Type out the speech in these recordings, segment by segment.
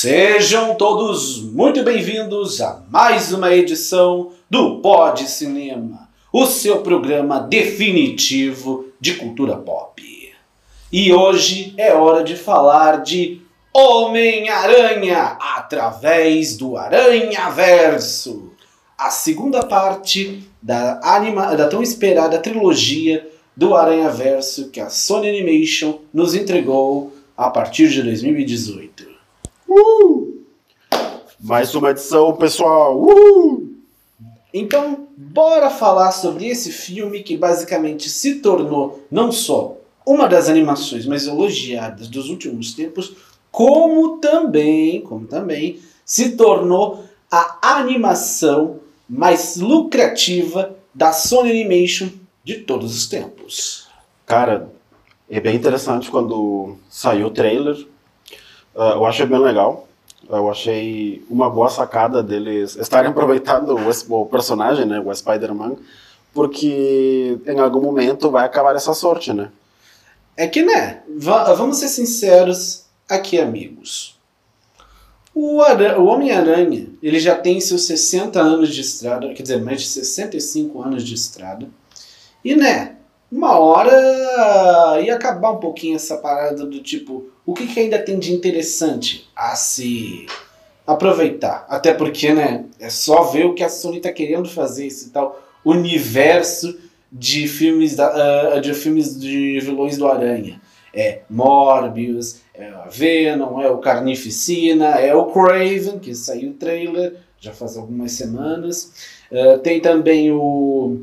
Sejam todos muito bem-vindos a mais uma edição do Pod Cinema, o seu programa definitivo de cultura pop. E hoje é hora de falar de Homem-Aranha através do Aranha Verso, a segunda parte da, anima da tão esperada trilogia do Aranha Verso que a Sony Animation nos entregou a partir de 2018. Uh! Mais uma edição, pessoal! Uh! Então, bora falar sobre esse filme que basicamente se tornou não só uma das animações mais elogiadas dos últimos tempos, como também, como também se tornou a animação mais lucrativa da Sony Animation de todos os tempos. Cara, é bem interessante quando saiu o trailer. Uh, eu achei bem legal. Eu achei uma boa sacada deles estarem aproveitando o, o personagem, né, o Spider-Man, porque em algum momento vai acabar essa sorte, né? É que, né? vamos ser sinceros aqui, amigos. O, o Homem-Aranha, ele já tem seus 60 anos de estrada, quer dizer, mais de 65 anos de estrada. E, né, uma hora ia acabar um pouquinho essa parada do tipo, o que, que ainda tem de interessante a se aproveitar? Até porque, né, é só ver o que a Sony tá querendo fazer, esse tal universo de filmes, da, uh, de filmes de vilões do Aranha. É Morbius, é a Venom, é o Carnificina, é o Craven, que saiu o trailer já faz algumas semanas. Uh, tem também o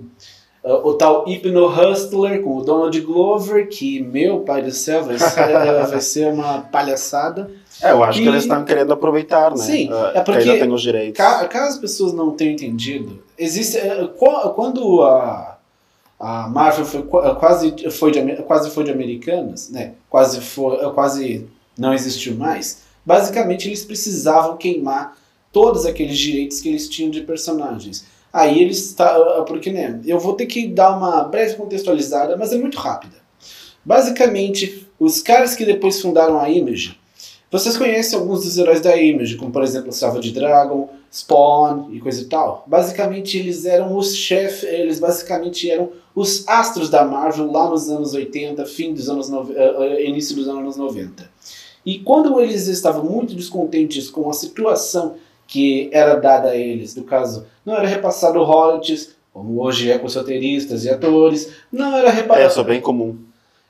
o tal Hypno Hustler com o Donald Glover, que, meu pai do céu, vai ser, vai ser uma palhaçada. É, eu acho e... que eles estão querendo aproveitar, né? Sim, uh, é porque ainda tem os direitos. Ca caso as pessoas não tenham entendido, existe uh, quando a, a Marvel foi, quase, foi de, quase foi de americanas, né? Quase, foi, quase não existiu mais. Basicamente, eles precisavam queimar todos aqueles direitos que eles tinham de personagens. Aí eles tá, porque né, eu vou ter que dar uma breve contextualizada, mas é muito rápida. Basicamente, os caras que depois fundaram a Image, vocês conhecem alguns dos heróis da Image, como por exemplo Savage Dragon, Spawn e coisa e tal. Basicamente, eles eram os chefes, eles basicamente eram os astros da Marvel lá nos anos 80, fim dos anos no, uh, início dos anos 90. E quando eles estavam muito descontentes com a situação que era dada a eles, no caso, não era repassado royalties, como hoje é com os roteiristas e atores, não era repassado... É, isso é bem comum.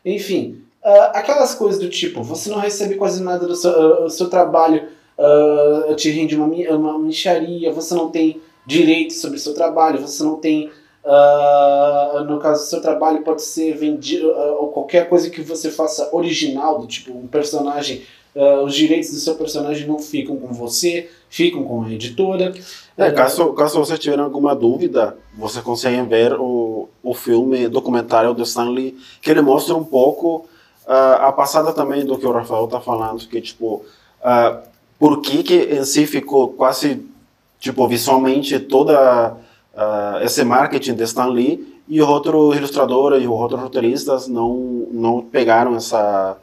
Enfim, uh, aquelas coisas do tipo, você não recebe quase nada do seu, uh, seu trabalho, uh, te rende uma, uma micharia, você não tem direitos sobre o seu trabalho, você não tem... no caso, seu trabalho pode ser vendido, ou qualquer coisa que você faça original, do tipo um personagem uh, os direitos do seu personagem não ficam com você, ficam com a editora. É, caso, caso você tiver alguma dúvida, você consegue ver o, o filme documentário do Stanley, que ele mostra um pouco uh, a passada também do que o Rafael está falando, que tipo, uh, por que que em si ficou quase, tipo, visualmente toda uh, esse marketing de Stan Lee e o outro ilustrador e o outro roteiristas não, não pegaram essa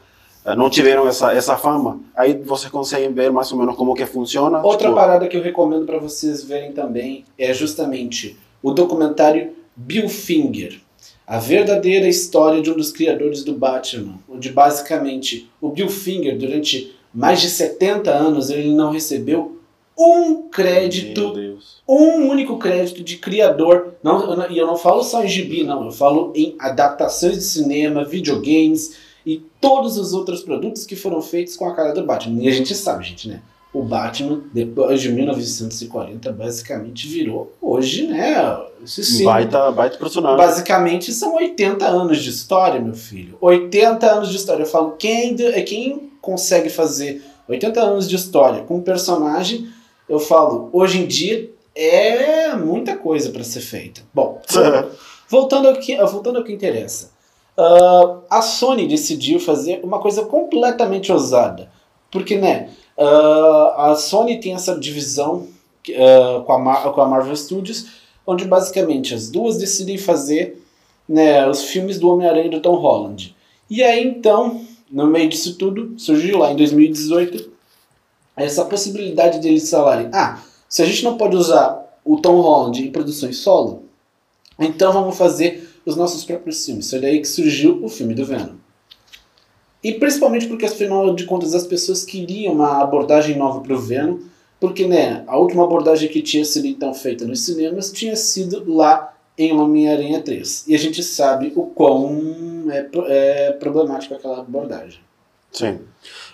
não tiveram essa, essa fama, aí você consegue ver mais ou menos como que funciona. Outra tipo... parada que eu recomendo para vocês verem também é justamente o documentário Bill Finger, a verdadeira história de um dos criadores do Batman, onde basicamente o Bill Finger, durante mais de 70 anos, ele não recebeu um crédito, um único crédito de criador. Não, e eu não falo só em gibi, não, eu falo em adaptações de cinema, videogames, e todos os outros produtos que foram feitos com a cara do Batman. E a gente sabe, gente, né? O Batman, depois de 1940, basicamente virou hoje, né? Esse sim, baita, baita personagem. Basicamente são 80 anos de história, meu filho. 80 anos de história. Eu falo, quem, quem consegue fazer 80 anos de história com um personagem, eu falo, hoje em dia é muita coisa para ser feita. Bom, voltando ao que, voltando ao que interessa. Uh, a Sony decidiu fazer uma coisa completamente ousada. Porque, né, uh, a Sony tem essa divisão uh, com, a Mar com a Marvel Studios, onde basicamente as duas decidem fazer né, os filmes do Homem-Aranha do Tom Holland. E aí então, no meio disso tudo, surgiu lá em 2018 essa possibilidade deles falarem, ah, se a gente não pode usar o Tom Holland em produções solo, então vamos fazer os nossos próprios filmes. Foi daí que surgiu o filme do Venom. E principalmente porque, afinal de contas, as pessoas queriam uma abordagem nova para o Venom, porque né, a última abordagem que tinha sido então feita nos cinemas tinha sido lá em Homem-Aranha 3. E a gente sabe o quão é, é problemática aquela abordagem. Sim.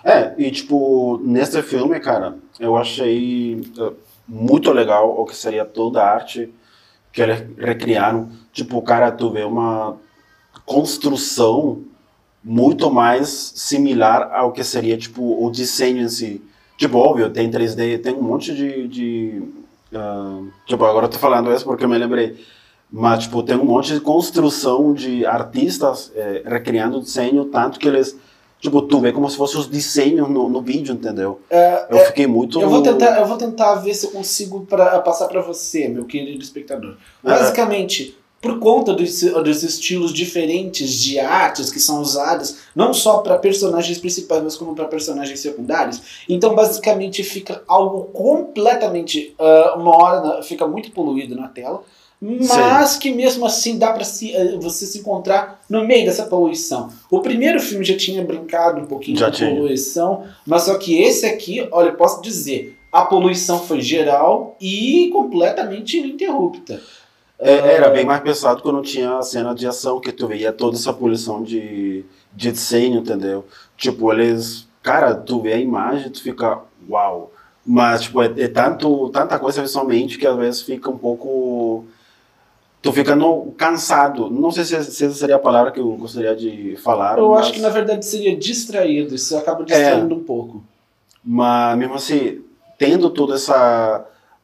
É, e tipo, nesse filme, cara, eu achei uh, muito legal o que seria toda a arte que eles recriaram. Tipo, cara, tu vê uma construção muito mais similar ao que seria, tipo, o desenho em si. Tipo, óbvio, tem 3D, tem um monte de... de uh, tipo, agora eu tô falando isso porque eu me lembrei. Mas, tipo, tem um monte de construção de artistas é, recriando o desenho, tanto que eles Tipo, tu vê como se fossem os desenhos no, no vídeo, entendeu? É, eu é, fiquei muito. Eu vou, tentar, eu vou tentar ver se eu consigo pra, passar para você, meu querido espectador. Basicamente, por conta dos, dos estilos diferentes de artes que são usadas, não só para personagens principais, mas como para personagens secundários, então basicamente fica algo completamente. Uh, uma hora fica muito poluído na tela mas Sim. que mesmo assim dá para se, eh, você se encontrar no meio dessa poluição. O primeiro filme já tinha brincado um pouquinho já com tinha. poluição, mas só que esse aqui, olha, posso dizer, a poluição foi geral e completamente ininterrupta. É, era bem mais pesado quando tinha a cena de ação, que tu via toda essa poluição de, de desenho, entendeu? Tipo, eles. Cara, tu vê a imagem, tu fica. Uau! Mas, tipo, é, é tanto, tanta coisa visualmente que às vezes fica um pouco Tô ficando cansado. Não sei se, se essa seria a palavra que eu gostaria de falar. Eu mas... acho que na verdade seria distraído. Isso acaba distraindo é, um pouco. Mas mesmo assim, tendo todo esse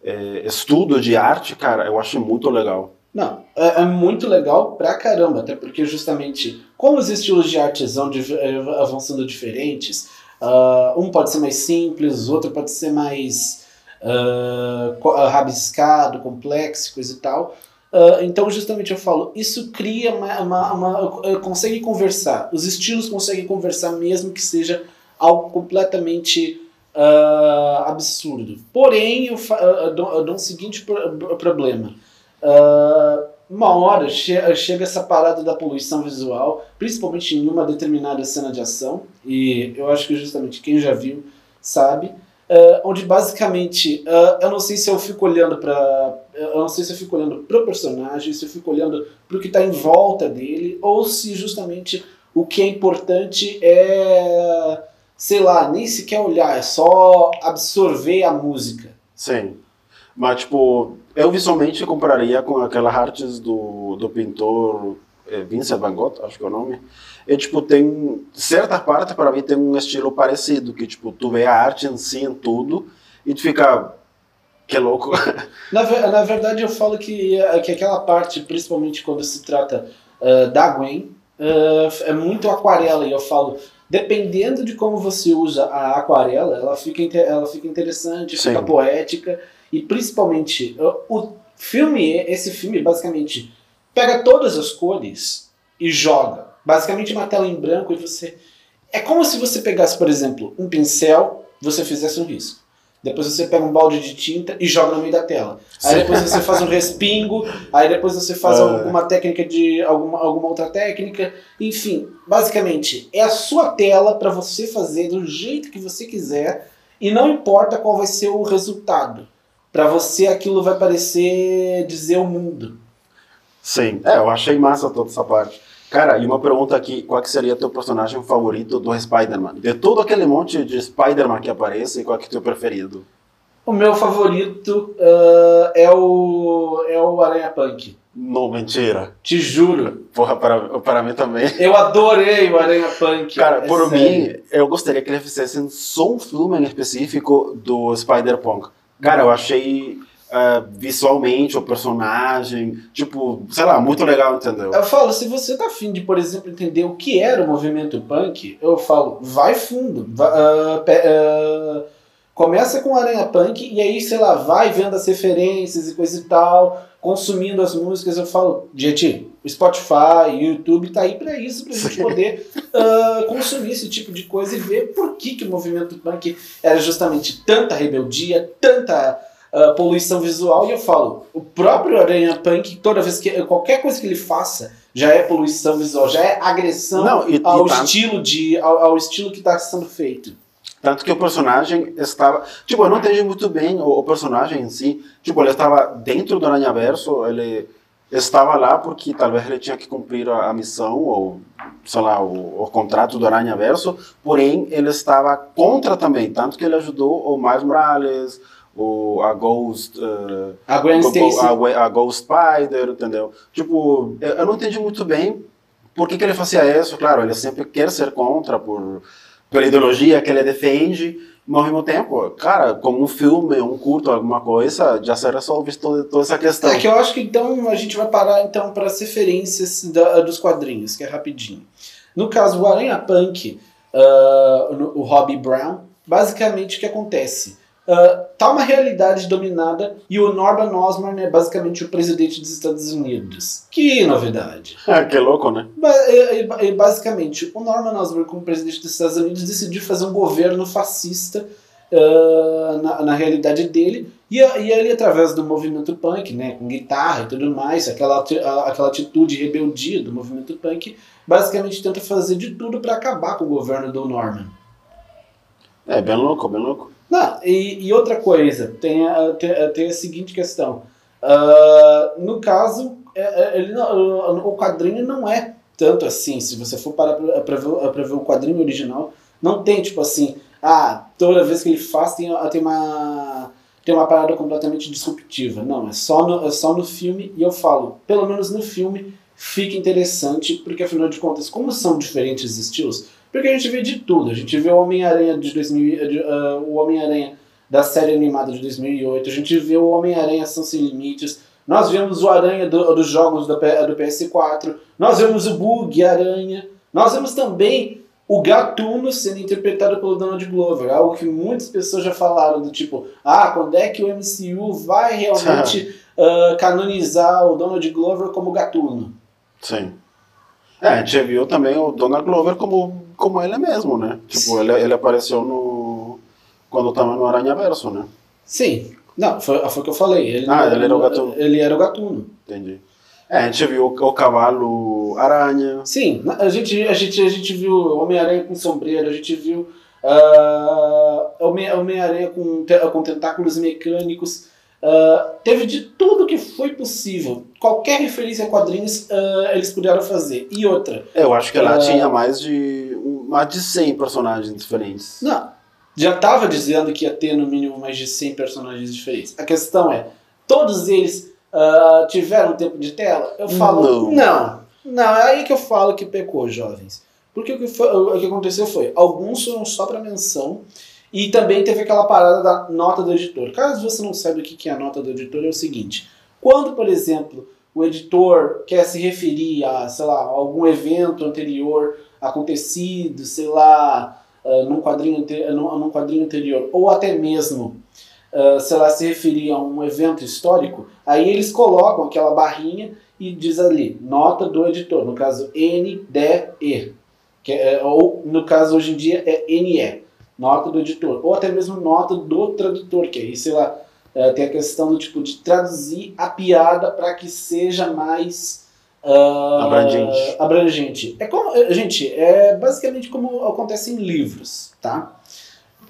é, estudo de arte, cara, eu acho muito legal. Não, é, é, muito legal pra caramba, até porque justamente como os estilos de arte vão, é, sendo diferentes, uh, um pode ser mais simples, outro pode ser mais uh, rabiscado, complexo, coisa e tal. Uh, então, justamente eu falo, isso cria uma, uma, uma, consegue conversar. Os estilos conseguem conversar, mesmo que seja algo completamente uh, absurdo. Porém, eu, eu, dou, eu, dou, um seguinte pro, problema. Uh, uma hora che chega essa parada da poluição visual, principalmente em uma determinada cena de ação, e eu acho que justamente quem já viu sabe Uh, onde basicamente uh, eu não sei se eu fico olhando para eu não sei se eu fico olhando para o personagem, se eu fico olhando para o que está em volta dele, ou se justamente o que é importante é sei lá, nem sequer olhar, é só absorver a música. Sim. Mas, tipo, eu visualmente compraria com aquela artes do, do pintor é, Vincent Van Gogh, acho que é o nome. E, tipo, tem certa parte para mim tem um estilo parecido, que, tipo, tu vê a arte em si, em tudo, e tu fica, que louco. Na, na verdade, eu falo que, que aquela parte, principalmente quando se trata uh, da Gwen, uh, é muito aquarela, e eu falo, dependendo de como você usa a aquarela, ela fica, ela fica interessante, Sim. fica poética, e principalmente, o filme, esse filme, basicamente pega todas as cores e joga. Basicamente uma tela em branco e você. É como se você pegasse, por exemplo, um pincel, você fizesse um risco. Depois você pega um balde de tinta e joga no meio da tela. Aí depois você faz um respingo, aí depois você faz é. alguma técnica de alguma, alguma outra técnica. Enfim, basicamente é a sua tela para você fazer do jeito que você quiser e não importa qual vai ser o resultado. Para você aquilo vai parecer dizer o mundo. Sim, é, eu achei massa toda essa parte. Cara, e uma pergunta aqui, qual que seria teu personagem favorito do Spider-Man? De todo aquele monte de Spider-Man que aparece, qual que é teu preferido? O meu favorito uh, é o é o Aranha Punk. Não, mentira. Te juro. Porra, para, para mim também. Eu adorei o Aranha Punk. Cara, é por sério. mim, eu gostaria que ele fizesse só um filme em específico do Spider-Punk. Cara, eu achei uh, visualmente o personagem, tipo, sei lá, muito legal, entendeu? Eu falo, se você tá afim de, por exemplo, entender o que era o movimento punk, eu falo, vai fundo, vai, uh, uh, começa com Aranha Punk e aí, sei lá, vai vendo as referências e coisa e tal, consumindo as músicas, eu falo, gente, o Spotify, o YouTube tá aí para isso, pra gente poder uh, consumir esse tipo de coisa e ver por que, que o movimento punk era justamente tanta rebeldia, tanta uh, poluição visual. E eu falo, o próprio Aranha Punk, toda vez que qualquer coisa que ele faça já é poluição visual, já é agressão Não, e- e ao tá- estilo de ao, ao estilo que está sendo feito. Tanto que o personagem estava. Tipo, eu não entendi muito bem o, o personagem em si. Tipo, ele estava dentro do Aranhaverso, ele estava lá porque talvez ele tinha que cumprir a, a missão, ou sei lá, o, o contrato do Aranhaverso, porém ele estava contra também. Tanto que ele ajudou o Miles Morales, o, a Ghost. eh, A Gwen go- Stacy. a, a Ghost Spider, entendeu? Tipo, eu, não entendi muito bem por que, que ele fazia isso. Claro, ele sempre quer ser contra por, pela ideologia que ele defende, mas ao mesmo tempo, cara, como um filme, um curto, alguma coisa, já se resolve toda, toda essa questão. É que eu acho que então a gente vai parar então para as referências da- dos quadrinhos, que é rapidinho. No caso, o Aranha Punk, no- o Robbie Brown, basicamente o que acontece? Ah, tá uma realidade dominada e o Norman Osborn é basicamente o presidente dos Estados Unidos. Que novidade! Ah, que louco, né? Ba- e- e- Basicamente, o Norman Osborn, como presidente dos Estados Unidos, decidiu fazer um governo fascista ah, na, na realidade dele. E, e ele, através do movimento punk, né, com guitarra e tudo mais, aquela, aquela atitude de rebeldia do movimento punk, basicamente tenta fazer de tudo para acabar com o governo do Norman. É, bem louco, bem louco. Não, e, e outra coisa, tem a, tem, a- tem a seguinte questão. Ah, no caso, é- é- ele não- o quadrinho não é tanto assim. Se você for parar pra, ver, pra ver o quadrinho original, não tem tipo assim, ah, toda vez que ele faz tem, tem uma tem uma parada completamente disruptiva. Não, é só, no, é só no filme, e eu falo, pelo menos no filme, fica interessante, porque afinal de contas, como são diferentes estilos, porque a gente vê de tudo. A gente vê o Homem-Aranha de 2000, de, ah, o Homem-Aranha da série animada de 2008, a gente vê o Homem-Aranha São Sem Limites, nós vemos o Aranha do- dos jogos do, do PS4, nós vemos o Bug Aranha, nós vemos também o Gatuno sendo interpretado pelo Donald Glover, algo que muitas pessoas já falaram, do tipo, ah, quando é que o MCU vai realmente ah, canonizar o Donald Glover como Gatuno? Sim. É, a gente viu também o Donald Glover como, como ele mesmo, né? Tipo, ele, ele apareceu no. Quando tava no Aranhaverso, né? Sim. Não, foi, foi o que eu falei. Ele, Ah, ele era o Gatuno. Ele era o Gatuno. Entendi. É, a gente viu o, o cavalo aranha. Sim, a gente, a gente, a gente viu Homem-Aranha com sombreiro, a gente viu Homem- Homem-Aranha com, com tentáculos mecânicos. ah, teve de tudo que foi possível. Qualquer referência a quadrinhos ah, eles puderam fazer. E outra, Eu acho que lá É. tinha mais de. Mais de 100 personagens diferentes. Não, já estava dizendo que ia ter no mínimo mais de 100 personagens diferentes. A questão é, todos eles ah, tiveram tempo de tela? Eu falo, Não. não. Não, é aí que eu falo que pecou, jovens. Porque o que, foi- o que aconteceu foi, alguns foram só para menção e também teve aquela parada da nota do editor. Caso você não saiba o que que é a nota do editor, é o seguinte. Quando, por exemplo, o editor quer se referir a, sei lá, algum evento anterior acontecido, sei lá, ah, num, quadrinho num, num quadrinho anterior, ou até mesmo, ah, sei lá, se referir a um evento histórico, aí eles colocam aquela barrinha e diz ali, nota do editor, no caso NDE, que é, ou no caso hoje em dia é NE, nota do editor, ou até mesmo nota do tradutor, que aí, sei lá, eh, tem a questão do tipo de traduzir a piada para que seja mais ah, Abrangente. abrangente. É como, eh, gente, é basicamente como acontece em livros, tá?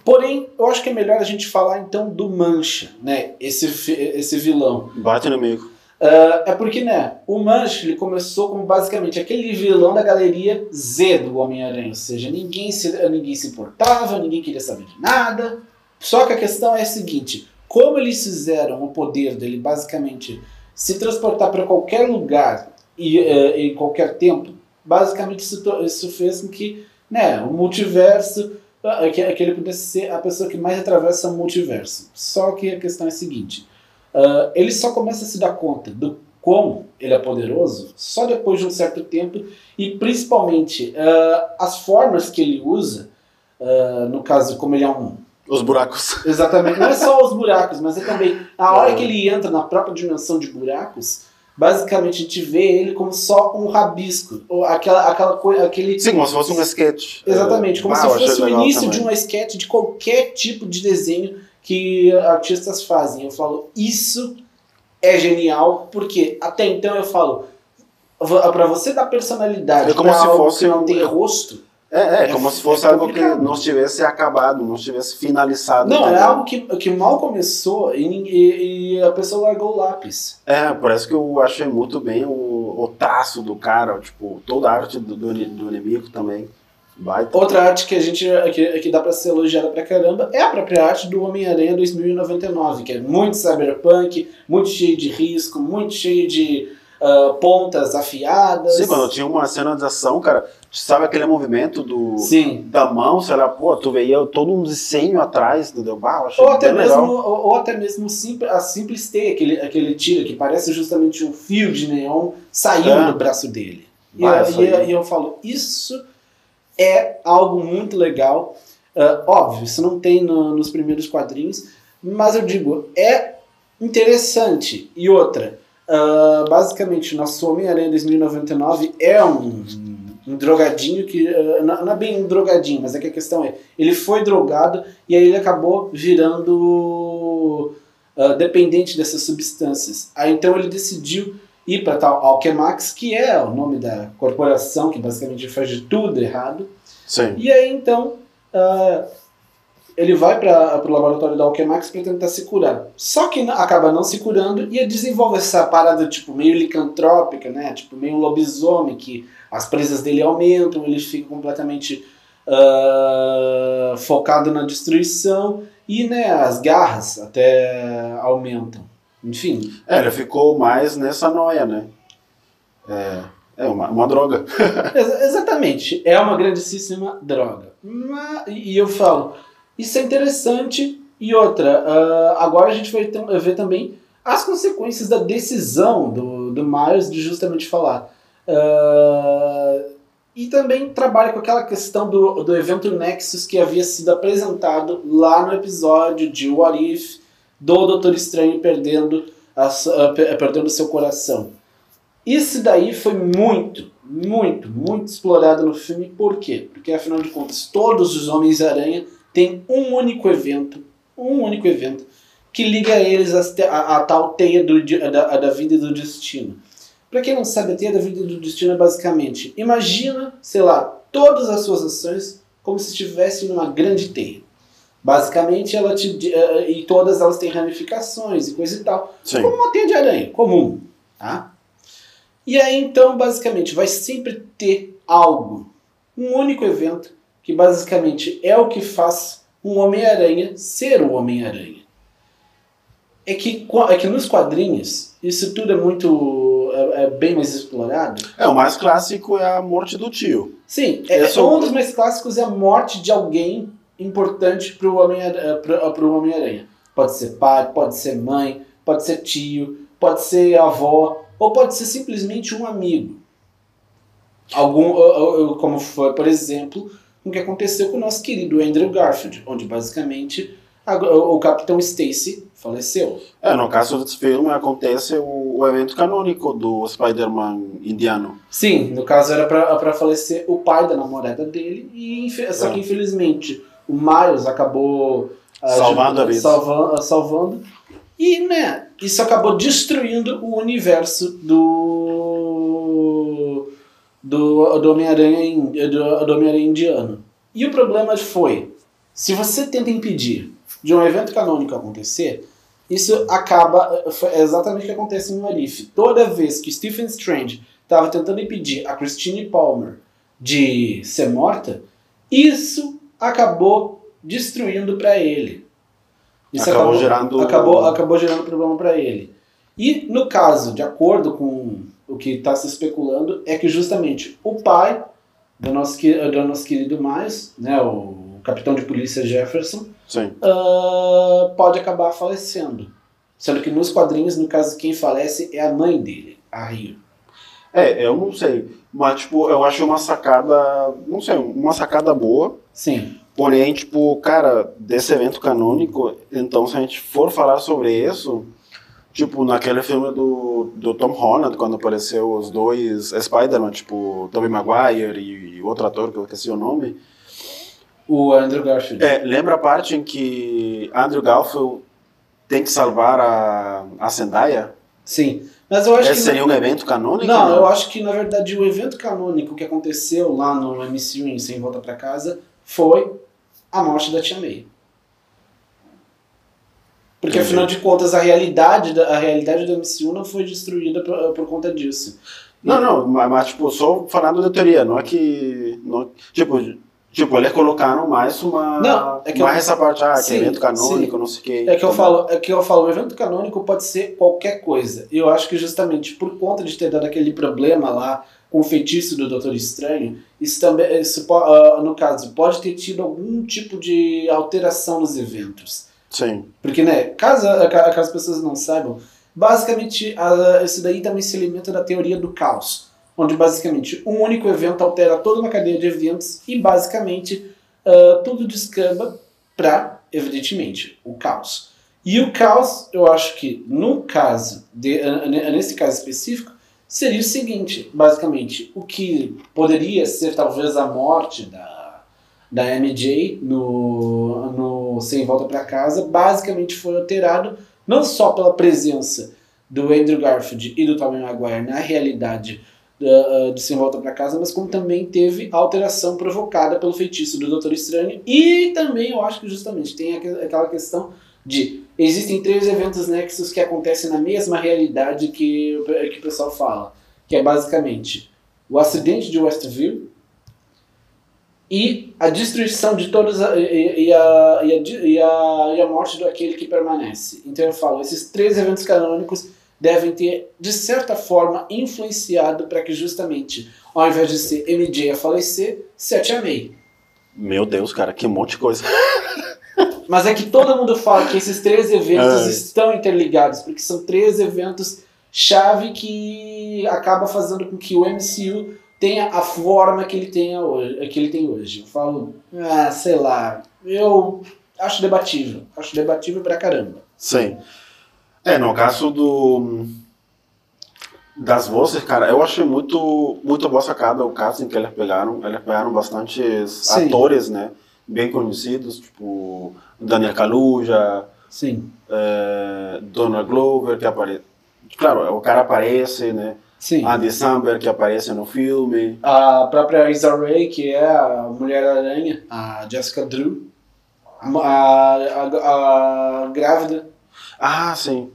Porém, eu acho que é melhor a gente falar então do Mancha, né? Esse, esse vilão. Bate no meio. Ah, é porque, né, o Mancha ele começou como basicamente aquele vilão da galeria Z do Homem-Aranha, ou seja, ninguém se, ninguém se importava, ninguém queria saber de nada. Só que a questão é a seguinte: como eles fizeram o poder dele basicamente se transportar para qualquer lugar e eh, em qualquer tempo, basicamente isso, isso fez com que né, o multiverso, que, que ele pudesse ser a pessoa que mais atravessa o multiverso. Só que a questão é a seguinte: ah, ele só começa a se dar conta do quão ele é poderoso só depois de um certo tempo e principalmente ah, as formas que ele usa, ah, no caso, como ele é um Os buracos. Exatamente. Não é só os buracos, mas é também a hora que ele entra na própria dimensão de buracos, basicamente a gente vê ele como só um rabisco, ou aquela, aquela coisa, aquele... Sim, como se fosse um sketch. Exatamente, como Ah, se fosse o início também. de uma sketch de qualquer tipo de desenho que artistas fazem. Eu falo, isso é genial, porque até então eu falo, para você dar personalidade É como se fosse que não um- tem rosto, É, é, É como se fosse é algo que não estivesse acabado, não estivesse finalizado. não, é entendeu? algo que, que mal começou e, e- e a pessoa largou o lápis. É, parece que eu achei muito bem o, o traço do cara, tipo, toda a arte do, do, do inimigo também. Baita. Outra arte que a gente que, que dá pra ser elogiada pra caramba é a própria arte do Homem-Aranha 2099, que é muito cyberpunk, muito cheio de risco, muito cheio de ah, pontas afiadas. Sim, quando tinha uma cena de ação, cara, sabe aquele movimento do, Sim. da mão, sei lá, pô, tu veia todo um desenho atrás, entendeu? Bah, achei Ou até, mesmo, ou, ou até mesmo sim- a simples teia aquele, aquele tiro, que parece justamente um fio de neon saindo É. do braço dele. E, eu- e eu- e eu falo, isso é algo muito legal. Ah, óbvio, isso não tem no- nos primeiros quadrinhos, mas eu digo, é interessante. E outra, ah, basicamente, nosso Homem-Aranha 2099 é um, um drogadinho que. ah, não, não é bem um drogadinho, mas é que a questão é: ele foi drogado e aí ele acabou virando ah, dependente dessas substâncias. Aí então ele decidiu ir para tal Alchemax, que é o nome da corporação que basicamente faz de tudo errado. Sim. E aí então ah, ele vai para o laboratório da Alchemax para tentar se curar. Só que acaba não se curando e desenvolve essa parada tipo meio licantrópica, né? Tipo meio lobisomem que as presas dele aumentam, ele fica completamente ah, focado na destruição e né, as garras até aumentam. Enfim, É, ele ficou mais nessa noia, né? É, é uma, uma droga. Ex- exatamente. É uma grandíssima droga. Ma- E eu falo, isso é interessante. E outra, ah, agora a gente vai tam- ver também as consequências da decisão do, do Miles de justamente falar. Ah, e também trabalha com aquela questão do, do evento Nexus que havia sido apresentado lá no episódio de What If, do Doutor Estranho perdendo, a ah, pe- perdendo seu coração. Isso daí foi muito, muito, muito explorado no filme. Por quê? Porque afinal de contas, todos os Homens-Aranha têm um único evento, um único evento, que liga eles a tal teia do, da, da vida e do destino. Pra quem não sabe, a teia da vida e do destino é basicamente, imagina, sei lá, todas as suas ações como se estivessem numa grande teia. Basicamente, ela te, di- eh, e todas elas têm ramificações e coisa e tal Sim. como uma teia de aranha comum, tá? E aí então, basicamente, vai sempre ter algo, um único evento que basicamente é o que faz um Homem-Aranha ser o Homem-Aranha. É que, é que nos quadrinhos isso tudo é muito é, é bem mais explorado. É, o mais clássico é a morte do tio. Sim, é, Esse é um o- dos mais clássicos é a morte de alguém importante para o Homem-Aranha. pro Homem-Aranha. Pode ser pai, pode ser mãe, pode ser tio, pode ser avó, ou pode ser simplesmente um amigo. Algum, como foi, por exemplo, o que aconteceu com o nosso querido Andrew Garfield, onde basicamente a- o Capitão Stacy faleceu. É, no caso desse filme acontece o, o evento canônico do Spider-Man indiano. Sim, no caso era pra falecer o pai da namorada dele, e só que É. infelizmente o Miles acabou ah, Salvando a vida. salva- salvando, e né, isso acabou destruindo o universo do do, do Homem-Aranha do, do Homem-Aranha indiano. E o problema foi, se você tenta impedir de um evento canônico acontecer, isso acaba. Foi exatamente o que acontece em Arif. Toda vez que Stephen Strange estava tentando impedir a Christine Palmer de ser morta, isso acabou destruindo para ele. Isso Acabou gerando- acabou, acabou gerando problema para ele. E no caso, de acordo com o que está se especulando, é que justamente o pai do nosso, que- do nosso querido Miles, né, o capitão de polícia Jefferson, Sim. ah, pode acabar falecendo. Sendo que nos quadrinhos, no caso, quem falece é a mãe dele, a Rio. É, eu não sei. Mas, tipo, eu acho uma sacada. Não sei, uma sacada boa. Sim. Porém, tipo, cara, desse evento canônico, então se a gente for falar sobre isso, Tipo, naquele filme do, do Tom Holland, quando apareceu os dois Spider-Man, tipo, Tobey Maguire e, e outro ator que eu esqueci o nome. O Andrew Garfield. É, lembra a parte em que Andrew Garfield tem que salvar a, a Zendaya? Sim. Mas eu acho Esse que. seria um evento canônico? Não, eu acho que na verdade o evento canônico que aconteceu lá no MCU em Sem Volta pra Casa foi a morte da Tia May. Porque Entendi. afinal de contas a realidade, da, a realidade do MCU não foi destruída por, por conta disso. Não, não, mas, tipo, só falando da teoria, não é que. Não, tipo, tipo, eles colocaram mais uma. Não, é que mais eu- essa parte, ah, que Sim, evento canônico, não sei o que. É que eu falo, é que eu falo, o evento canônico pode ser qualquer coisa. Eu acho que justamente por conta de ter dado aquele problema lá com o feitiço do Doutor Estranho, isso também, isso, ah, no caso, pode ter tido algum tipo de alteração nos eventos. Sim. Porque, né, caso, ca- caso as pessoas não saibam, basicamente a, isso daí também se alimenta da teoria do caos, onde basicamente um único evento altera toda uma cadeia de eventos e basicamente ah, tudo descamba para, evidentemente, o caos. E o caos, eu acho que no caso, de, ne- nesse caso específico, seria o seguinte, basicamente, o que poderia ser talvez a morte da, da MJ no, no Sem Volta para Casa, basicamente foi alterado não só pela presença do Andrew Garfield e do Tobey Maguire na realidade uh, uh, do Sem Volta para Casa, mas como também teve a alteração provocada pelo feitiço do Doutor Estranho e também eu acho que justamente tem aqu- aquela questão de existem três eventos nexus que acontecem na mesma realidade que, que o pessoal fala, que é basicamente o acidente de Westview e a destruição de todos a, e, e a, e, a, e, a, e a morte daquele que permanece. Então eu falo, esses três eventos canônicos devem ter, de certa forma, influenciado para que justamente, ao invés de ser MJ a falecer, se a May. Meu Deus, cara, que monte de coisa. Mas é que todo mundo fala que esses três eventos É. estão interligados, porque são três eventos chave que acaba fazendo com que o MCU tenha a forma que ele, tenha hoje, que ele tem hoje. Eu falo, ah, sei lá, eu acho debatível. Acho debatível pra caramba. Sim. É, no caso do das vozes, cara, eu achei muito muito boa sacada o casting que eles pegaram. Eles pegaram bastantes Sim. atores, né, bem conhecidos, tipo Daniel Kaluuya, Sim. eh, Donald Glover que aparece. Claro, o cara aparece, né? Sim. Andy Samberg que aparece no filme. A própria Issa Rae, que é a Mulher-Aranha, a Jessica Drew, a, a, a, grávida. Ah, sim.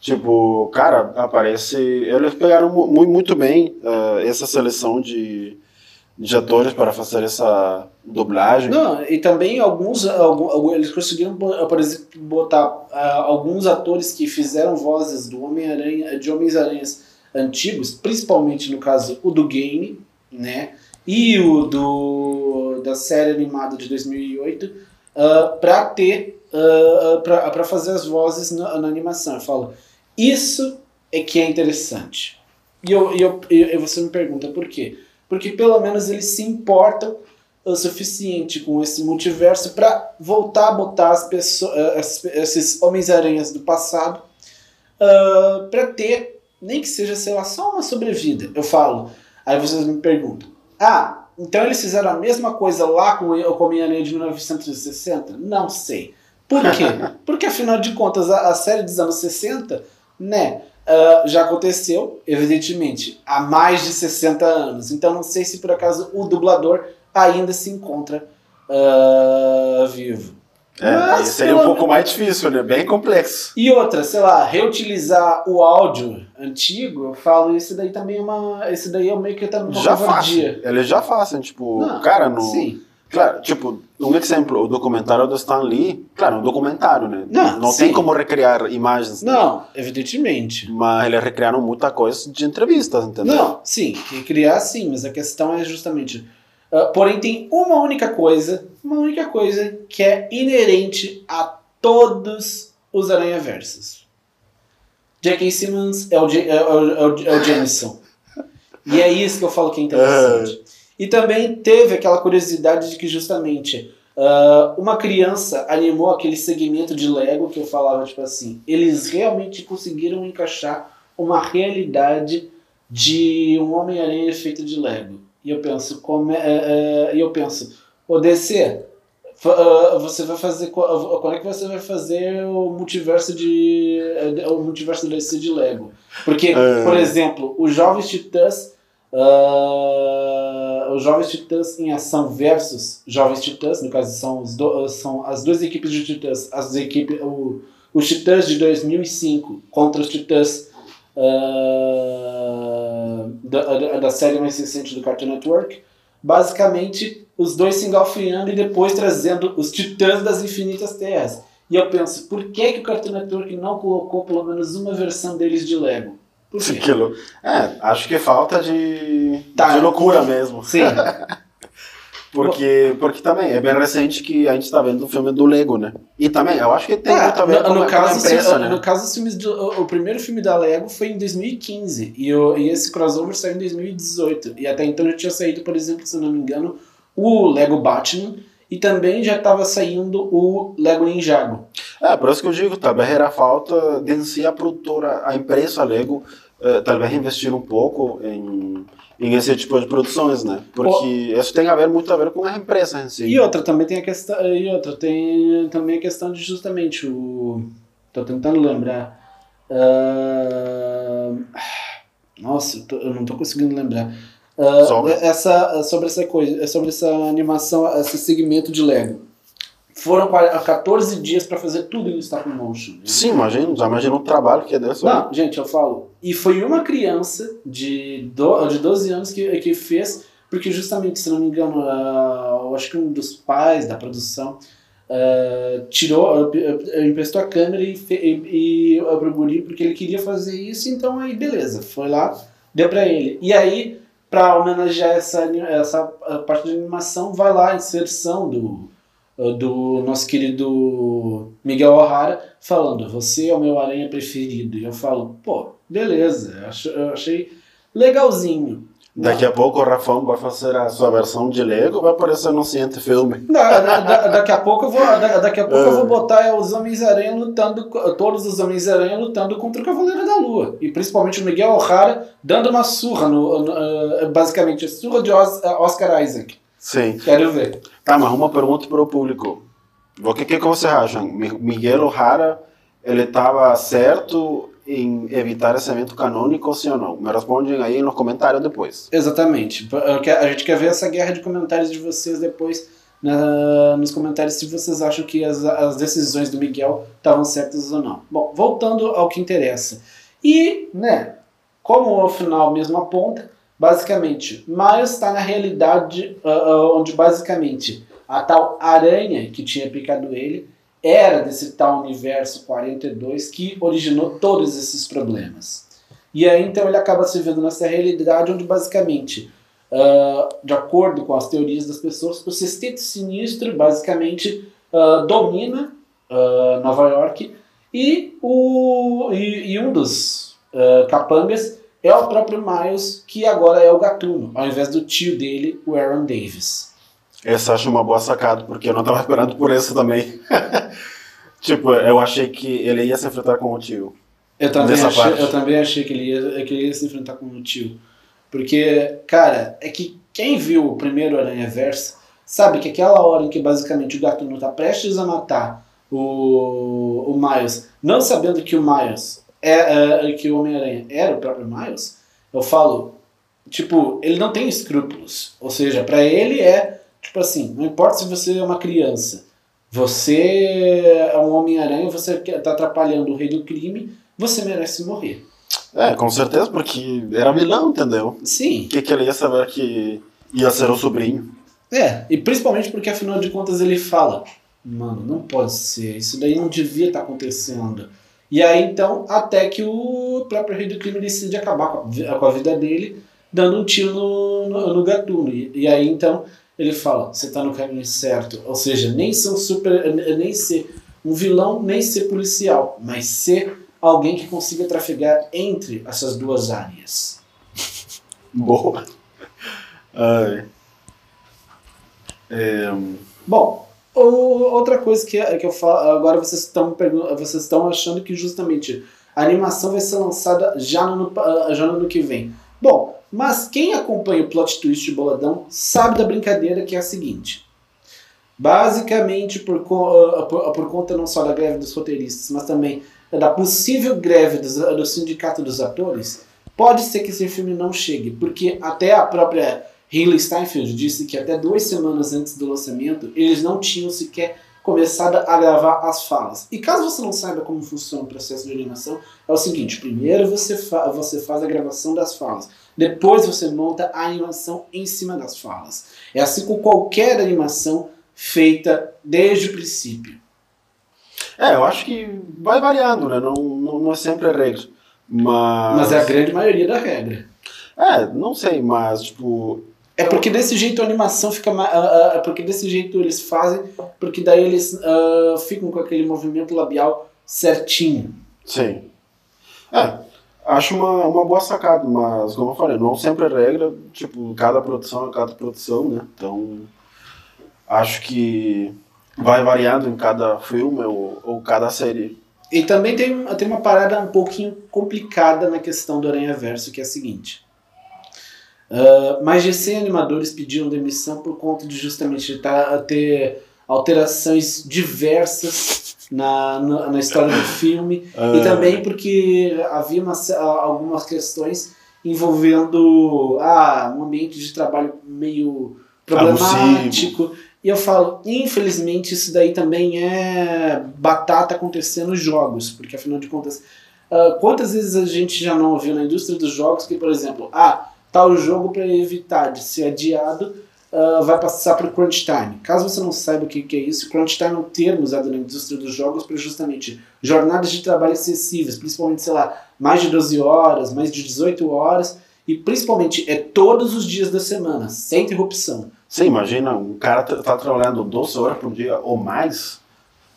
Tipo, cara, aparece. Eles pegaram mu- mu- muito bem eh, essa seleção de, de atores para fazer essa dublagem. Não, e também alguns, algum- eles conseguiram, por exemplo, botar ah, alguns atores que fizeram vozes do Homem-Aranha, de Homens-Aranhas antigos, principalmente no caso o do game, né, e o do da série animada de 2008, para ter, uh, para fazer as vozes na, na animação. Eu falo, isso é que é interessante. E eu, e eu, e você me pergunta por quê? Porque pelo menos eles se importam o suficiente com esse multiverso para voltar a botar as pessoas, as- esses Homens-Aranhas do passado para ter, nem que seja, sei lá, só uma sobrevida. Eu falo. Aí vocês me perguntam: ah, então eles fizeram a mesma coisa lá com o com o Homem-Aranha de 1960? Não sei. Por quê? Porque afinal de contas, a, a série dos anos 60, né? ah, já aconteceu, evidentemente, há mais de 60 anos. Então não sei se por acaso o dublador ainda se encontra ah, vivo. É, Mas, seria um pouco mais difícil, né? Bem complexo. E outra, sei lá, reutilizar o áudio antigo, eu falo, isso daí também é uma. Esse daí é meio que tá numa Já covardia. fazem. Eles já fazem, tipo, Não, cara, no. Sim. Claro, tipo, um exemplo, o documentário do Stan Lee, claro, um documentário, né? Não, não sim. tem como recriar imagens. né? Não, evidentemente. Mas eles recriaram muita coisa de entrevistas, entendeu? Não, sim, que criar sim, mas a questão é justamente. ah, porém, tem uma única coisa, uma única coisa que é inerente a todos os Aranha-Versos. J.K. Simmons é o, J- é, o, é, o, é o Jameson. E é isso que eu falo que é interessante. E também teve aquela curiosidade de que justamente Uh, uma criança animou aquele segmento de Lego que eu falava, tipo assim, eles realmente conseguiram encaixar uma realidade de um Homem-Aranha feito de Lego. E eu penso, como é, é, é eu penso, o DC, uh, você vai fazer quando é que você vai fazer o multiverso de o multiverso DC de Lego? Porque, é. por exemplo, os Jovens Titãs Uh, os Jovens Titãs em Ação versus Jovens Titãs, no caso são, do, são as duas equipes de Titãs, as equipes, o, os Titãs de 2005 contra os Titãs uh, da, da série mais recente do Cartoon Network. Basicamente, os dois se engalfinhando e depois trazendo os Titãs das Infinitas Terras. E eu penso, por que, que o Cartoon Network não colocou pelo menos uma versão deles de Lego? Aquilo. É, acho que falta de, tá. de loucura mesmo. Sim. porque, porque também é bem recente que a gente está vendo o filme do Lego, né? E também, eu acho que tem é, muito a ver no, caso, empresa, né? No caso, os filmes do, o, o primeiro filme da Lego foi em 2015 e, o, e esse crossover saiu em 2018. E até então já tinha saído, por exemplo, se não me engano, o Lego Batman e também já estava saindo o Lego Ninjago. É, por isso que eu digo, talvez era falta de si a produtora, a empresa Lego, eh, talvez investir um pouco em, em esse tipo de produções, né? Porque isso tem a ver muito a ver com a empresa em si. E outra também tem a questão, e outra tem também a questão de justamente o, tô tentando lembrar. Uh... Nossa, eu, tô, eu não tô conseguindo lembrar. Uh, sobre? Essa, sobre essa coisa, sobre essa animação, esse segmento de Lego. Foram 14 dias para fazer tudo em stop motion. Sim, imagina, já imagina o trabalho que é dessa. Não, gente, eu falo. E foi uma criança de, do, de 12 anos que, que fez, porque justamente, se não me engano, uh, eu acho que um dos pais da produção uh, tirou, uh, emprestou a câmera e, e, e pro guri porque ele queria fazer isso, então aí beleza, foi lá, deu para ele. E aí para homenagear essa, essa parte de animação, vai lá a inserção do, do nosso querido Miguel O'Hara falando: Você é o meu aranha preferido. E eu falo: Pô, beleza, eu achei legalzinho. Daqui a pouco o Rafão vai fazer a sua versão de Lego, vai aparecer no seguinte filme. Da, da, daqui a pouco eu vou, da, daqui a pouco eu vou é. botar os Homens-Aranha lutando, todos os Homens-Aranha lutando contra o Cavaleiro da Lua. E principalmente o Miguel O'Hara dando uma surra, no, no uh, basicamente, surra de Oscar Isaac. Sim. Quero ver. Tá, mas uma pergunta para o público. O que, que, que você acha? Miguel O'Hara, ele estava certo em evitar esse evento canônico, sim ou não? Me respondem aí no comentário depois. Exatamente. A gente quer ver essa guerra de comentários de vocês depois na, nos comentários se vocês acham que as, as decisões do Miguel estavam certas ou não. Bom, voltando ao que interessa. E, né, como ao final mesmo aponta, basicamente, Miles está na realidade uh, onde basicamente a tal aranha que tinha picado ele era desse tal universo 42 que originou todos esses problemas. E aí então ele acaba se vendo nessa realidade onde basicamente, uh, de acordo com as teorias das pessoas, o sexteto sinistro basicamente uh, domina Nova York e, o, e, e um dos capangas é o próprio Miles, que agora é o gatuno, ao invés do tio dele, o Aaron Davis. Essa acho uma boa sacada, porque eu não estava esperando por esse também. tipo, eu achei que ele ia se enfrentar com o tio. Eu também, achei, eu também achei que ele, ia, que ele ia se enfrentar com o tio. Porque, cara, é que quem viu o primeiro Aranha Verso sabe que aquela hora em que basicamente o Gatuno está prestes a matar o, o Miles, não sabendo que o Miles é, é que o Homem-Aranha era o próprio Miles, eu falo, tipo, ele não tem escrúpulos. Ou seja, para ele é Tipo assim, não importa se você é uma criança, você é um Homem-Aranha, você está atrapalhando o rei do crime, você merece morrer. É, com certeza, porque era vilão, entendeu? Sim. O que, que ele ia saber que ia ser o sobrinho? É, e principalmente porque afinal de contas ele fala: Mano, não pode ser, isso daí não devia estar tá acontecendo. E aí então, até que o próprio rei do crime decide acabar com a, com a vida dele, dando um tiro no, no, no gatuno. E, e aí então ele fala, você está no caminho certo. Ou seja, nem ser super, nem ser um vilão, nem ser policial, mas ser alguém que consiga trafegar entre essas duas áreas. Boa. Ai. É... Bom, outra coisa que, que eu falo, agora vocês estão vocês estão achando que justamente a animação vai ser lançada já no, já no ano que vem. Bom, mas quem acompanha o plot twist boladão sabe da brincadeira que é a seguinte. Basicamente, por, por, por conta não só da greve dos roteiristas, mas também da possível greve do, do sindicato dos atores, pode ser que esse filme não chegue, porque até a própria Hayley Steinfeld disse que até duas semanas antes do lançamento eles não tinham sequer começado a gravar as falas. E caso você não saiba como funciona o processo de animação, é o seguinte: primeiro você, fa você faz a gravação das falas, depois você monta a animação em cima das falas. É assim com qualquer animação feita desde o princípio. É, eu acho que vai variando, né? Não, não, não é sempre a regra. Mas... mas é a grande maioria da regra. É, não sei, mas tipo. É porque desse jeito a animação fica. Uh, uh, é porque desse jeito eles fazem, porque daí eles uh, ficam com aquele movimento labial certinho. Sim. É, acho uma, uma boa sacada, mas como eu falei, não sempre é regra, tipo, cada produção é cada produção, né? Então, acho que vai variando em cada filme ou, ou cada série. E também tem, tem uma parada um pouquinho complicada na questão do Aranha Verso, que é a seguinte. Uh, mais de 100 animadores pediram demissão por conta de justamente tá, ter alterações diversas na, na, na história do filme uh. e também porque havia uma, algumas questões envolvendo ah, um ambiente de trabalho meio problemático. Abusivo. E eu falo, infelizmente, isso daí também é batata acontecer nos jogos, porque afinal de contas, uh, quantas vezes a gente já não ouviu na indústria dos jogos que, por exemplo, ah, tal jogo para evitar de ser adiado uh, vai passar para o crunch time. Caso você não saiba o que, que é isso, crunch time é um termo usado na indústria dos jogos para justamente jornadas de trabalho excessivas, principalmente, sei lá, mais de 12 horas, mais de 18 horas, e principalmente é todos os dias da semana, sem interrupção. Sim, imagina, um cara tá, tá trabalhando 12 horas por dia ou mais.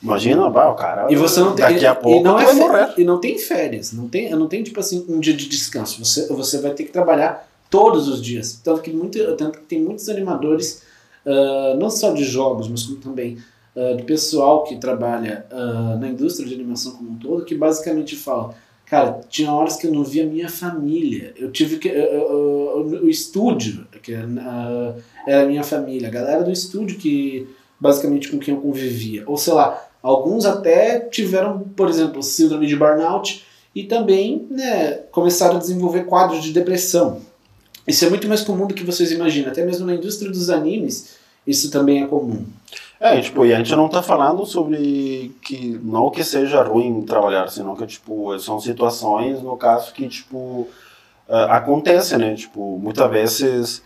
Imagina, bah, o cara. E você não tem, daqui a pouco e não é morrer. E não tem férias, não tem, não tem tipo assim um dia de descanso. Você, você vai ter que trabalhar todos os dias. Tanto que, muito, tanto que tem muitos animadores, uh, não só de jogos, mas como também uh, do pessoal que trabalha uh, na indústria de animação como um todo, que basicamente fala Cara, tinha horas que eu não via minha família. Eu tive que. o estúdio, que uh, era a minha família, a galera do estúdio que basicamente com quem eu convivia. Ou sei lá, alguns até tiveram, por exemplo, síndrome de burnout e também né, começaram a desenvolver quadros de depressão. Isso é muito mais comum do que vocês imaginam. Até mesmo na indústria dos animes, isso também é comum. É, tipo, e a gente não está falando sobre que não que seja ruim trabalhar, senão que tipo são situações no caso que tipo uh, acontece, né? Tipo, muitas vezes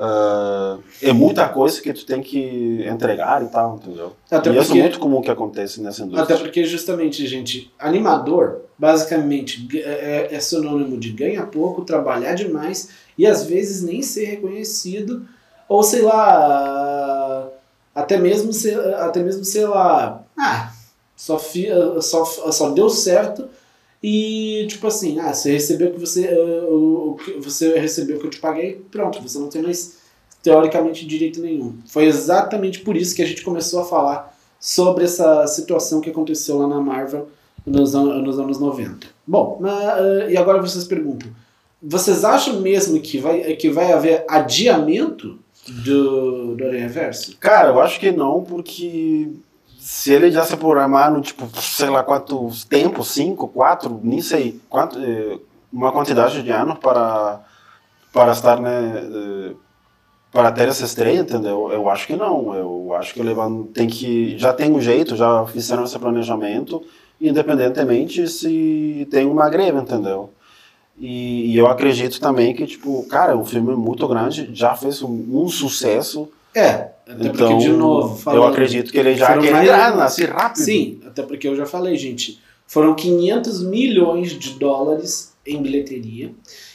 uh, é muita coisa que tu tem que entregar e tal, entendeu? Até e porque, isso é muito comum que acontece nessa indústria. Até porque justamente, gente, animador basicamente é, é, é sinônimo de ganhar pouco, trabalhar demais e às vezes nem ser reconhecido ou sei lá até mesmo, sei, até mesmo sei lá, ah, só, fi, só, só deu certo e tipo assim, ah, você recebeu o que você, uh, o que você recebeu que eu te paguei, pronto, você não tem mais teoricamente direito nenhum. Foi exatamente por isso que a gente começou a falar sobre essa situação que aconteceu lá na Marvel nos, nos anos 90. Bom, uh, e agora vocês perguntam, vocês acham mesmo que vai, que vai haver adiamento do, do Aranha Verso? Cara, eu acho que não, porque se ele já se programar no tipo, sei lá quanto tempo, cinco, quatro, nem sei, quanto, eh, uma quantidade de anos para, para estar, né, eh, para ter essa estreia, entendeu? Eu acho que não, eu acho que ele tem que, já tem um jeito, já fizeram esse planejamento, independentemente se tem uma greve, entendeu? E, e, eu acredito também que, tipo, cara, o filme é muito grande, já fez um, um sucesso. É, até então, porque, de novo, falando, eu acredito que ele já quer mais, entrar, nascer rápido. Sim, até porque eu já falei, gente, foram 500 milhões de dólares em bilheteria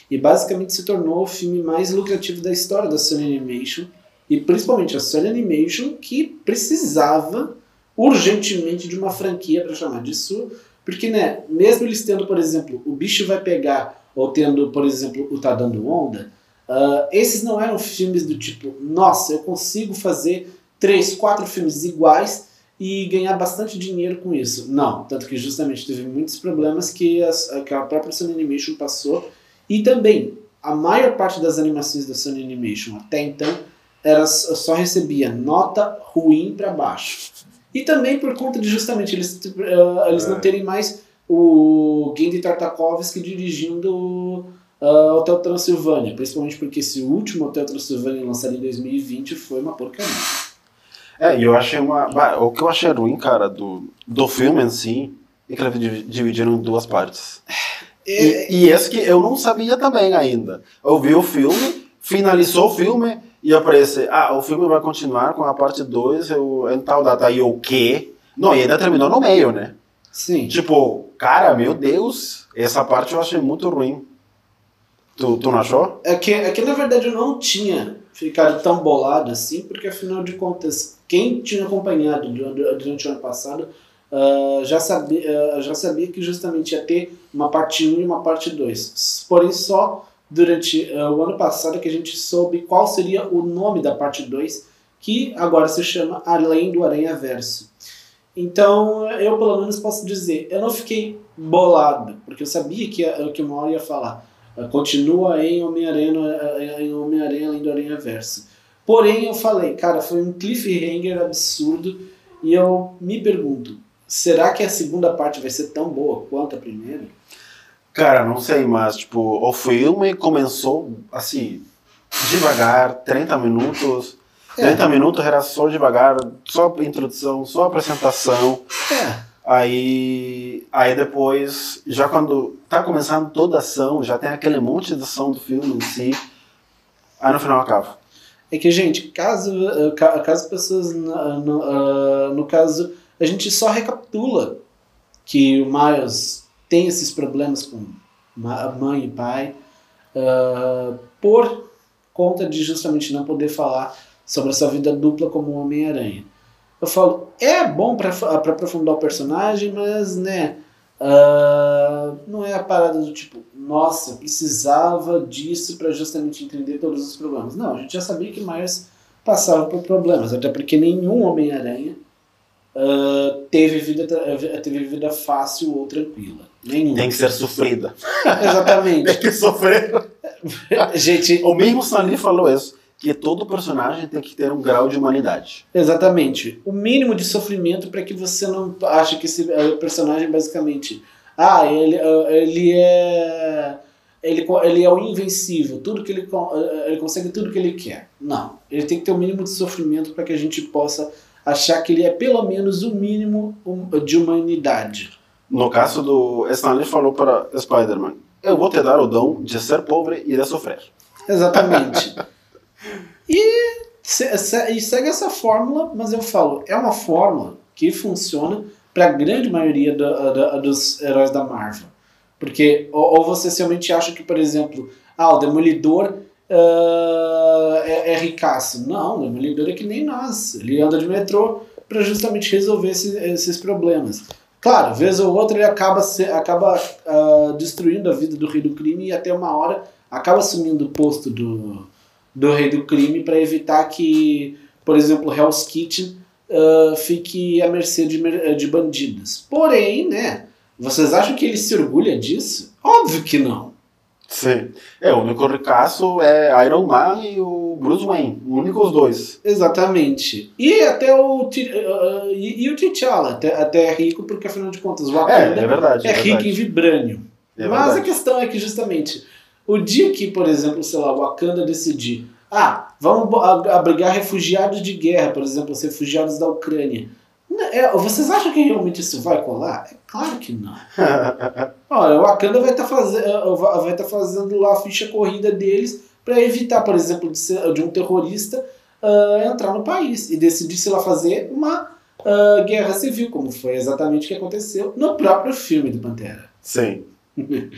e basicamente se tornou o filme mais lucrativo da história da Sony Animation e principalmente a Sony Animation que precisava urgentemente de uma franquia para chamar de sua, porque né, mesmo eles tendo, por exemplo, o bicho vai pegar ou tendo, por exemplo, o Tá Dando Onda, uh, esses não eram filmes do tipo, nossa, eu consigo fazer três, quatro filmes iguais e ganhar bastante dinheiro com isso. Não, tanto que justamente teve muitos problemas que, as, que a própria Sony Animation passou e também a maior parte das animações da Sony Animation até então era, só recebia nota ruim para baixo. E também por conta de justamente eles, uh, eles é. não terem mais o Gendy Tartakovsky dirigindo uh, Hotel Transilvânia, principalmente porque esse último Hotel Transilvânia lançado em 2020 foi uma porcaria. É, e eu achei uma. O que eu achei ruim, cara, do, do filme em si, é que ele dividiram em duas partes. É, e, e esse que eu não sabia também ainda. Eu vi o filme, finalizou o filme e aparece, ah, o filme vai continuar com a parte 2 em tal data. E o quê? Não, e ainda terminou no meio, né? Sim. Tipo, cara, meu Deus, essa parte eu achei muito ruim. Tu, tu não achou? É que, é que na verdade eu não tinha ficado tão bolado assim, porque afinal de contas, quem tinha acompanhado durante o ano passado uh, já, sabia, uh, já sabia que justamente ia ter uma parte 1 e uma parte 2. Porém, só durante uh, o ano passado que a gente soube qual seria o nome da parte 2, que agora se chama Além do Aranha Verso. Então, eu pelo menos posso dizer, eu não fiquei bolado, porque eu sabia que, que uma hora ia falar continua em Homem-Aranha em Homem-Aranha além do Aranha Verso. Porém, eu falei, cara, foi um cliffhanger absurdo e eu me pergunto, será que a segunda parte vai ser tão boa quanto a primeira? Cara, não sei, mas tipo, o filme começou assim, devagar, 30 minutos. É. 30 minutos era só devagar, só introdução, só apresentação. É. Aí, aí depois, já quando tá começando toda a ação, já tem aquele monte de ação do filme em si, aí no final acaba. É que, gente, caso, caso pessoas, no, no, uh, no caso, a gente só recapitula que o Miles tem esses problemas com mãe e pai uh, por conta de justamente não poder falar sobre a sua vida dupla como Homem-Aranha eu falo, é bom para aprofundar o personagem, mas, né, uh, não é a parada do tipo, nossa, precisava disso para justamente entender todos os problemas. Não, a gente já sabia que Myers passava por problemas, até porque nenhum Homem-Aranha uh, teve, vida, teve vida fácil ou tranquila. Nenhum. Tem que ser sofrida. Exatamente. Tem que sofrer. gente, o mesmo Stanley falou isso que todo personagem tem que ter um grau de humanidade. Exatamente. O mínimo de sofrimento para que você não ache que esse é, personagem basicamente, ah, ele, é, ele é ele, ele é o invencível, tudo que ele, é, ele consegue tudo que ele quer. Não, ele tem que ter o um mínimo de sofrimento para que a gente possa achar que ele é pelo menos o mínimo de humanidade. No caso do Stanley falou para Spider-Man, eu vou te dar o dom de ser pobre e de sofrer. Exatamente. E, e segue essa fórmula, mas eu falo, é uma fórmula que funciona para a grande maioria dos heróis da Marvel. Porque, ou, ou, você realmente acha que, por exemplo, ah, o Demolidor uh, é, é ricaço. Não, o Demolidor é que nem nós. Ele anda de metrô para justamente resolver esse, esses problemas. Claro, vez ou outra ele acaba, se, acaba uh, destruindo a vida do rei do crime e até uma hora acaba assumindo o posto do, do rei do crime para evitar que, por exemplo, Hell's Kitchen uh, fique à mercê de, de bandidos. Porém, né? Vocês acham que ele se orgulha disso? Óbvio que não. Sim. É, o único ricaço é Iron Man e o Bruce Wayne. O único os dois. Exatamente. E até o. Uh, e, e, o T'Challa, até, até é rico, porque afinal de contas o Wakanda é, é, verdade, é, é rico em vibrânio. É Mas verdade. a questão é que justamente o dia que, por exemplo, sei lá, o Wakanda decidir, ah, vamos abrigar refugiados de guerra, por exemplo, os refugiados da Ucrânia. É, vocês acham que realmente isso vai colar? É claro que não. Olha, o Wakanda vai estar tá fazendo, eh, vai tá fazendo lá a ficha corrida deles para evitar, por exemplo, de, ser, de um terrorista uh, entrar no país e decidir se lá fazer uma uh, guerra civil, como foi exatamente o que aconteceu no próprio filme do Pantera. Sim.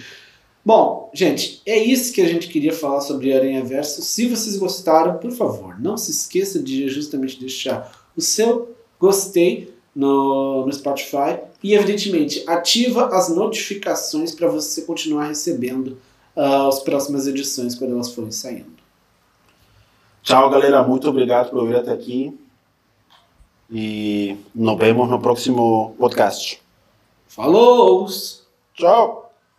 Bom, gente, é isso que a gente queria falar sobre Aranha Verso. Se vocês gostaram, por favor, não se esqueça de justamente deixar o seu gostei no, no Spotify e, evidentemente, ativa as notificações para você continuar recebendo uh, as próximas edições quando elas forem saindo. Tchau, galera. Muito obrigado por ouvir até aqui. E nos vemos no próximo podcast. Falou! Tchau!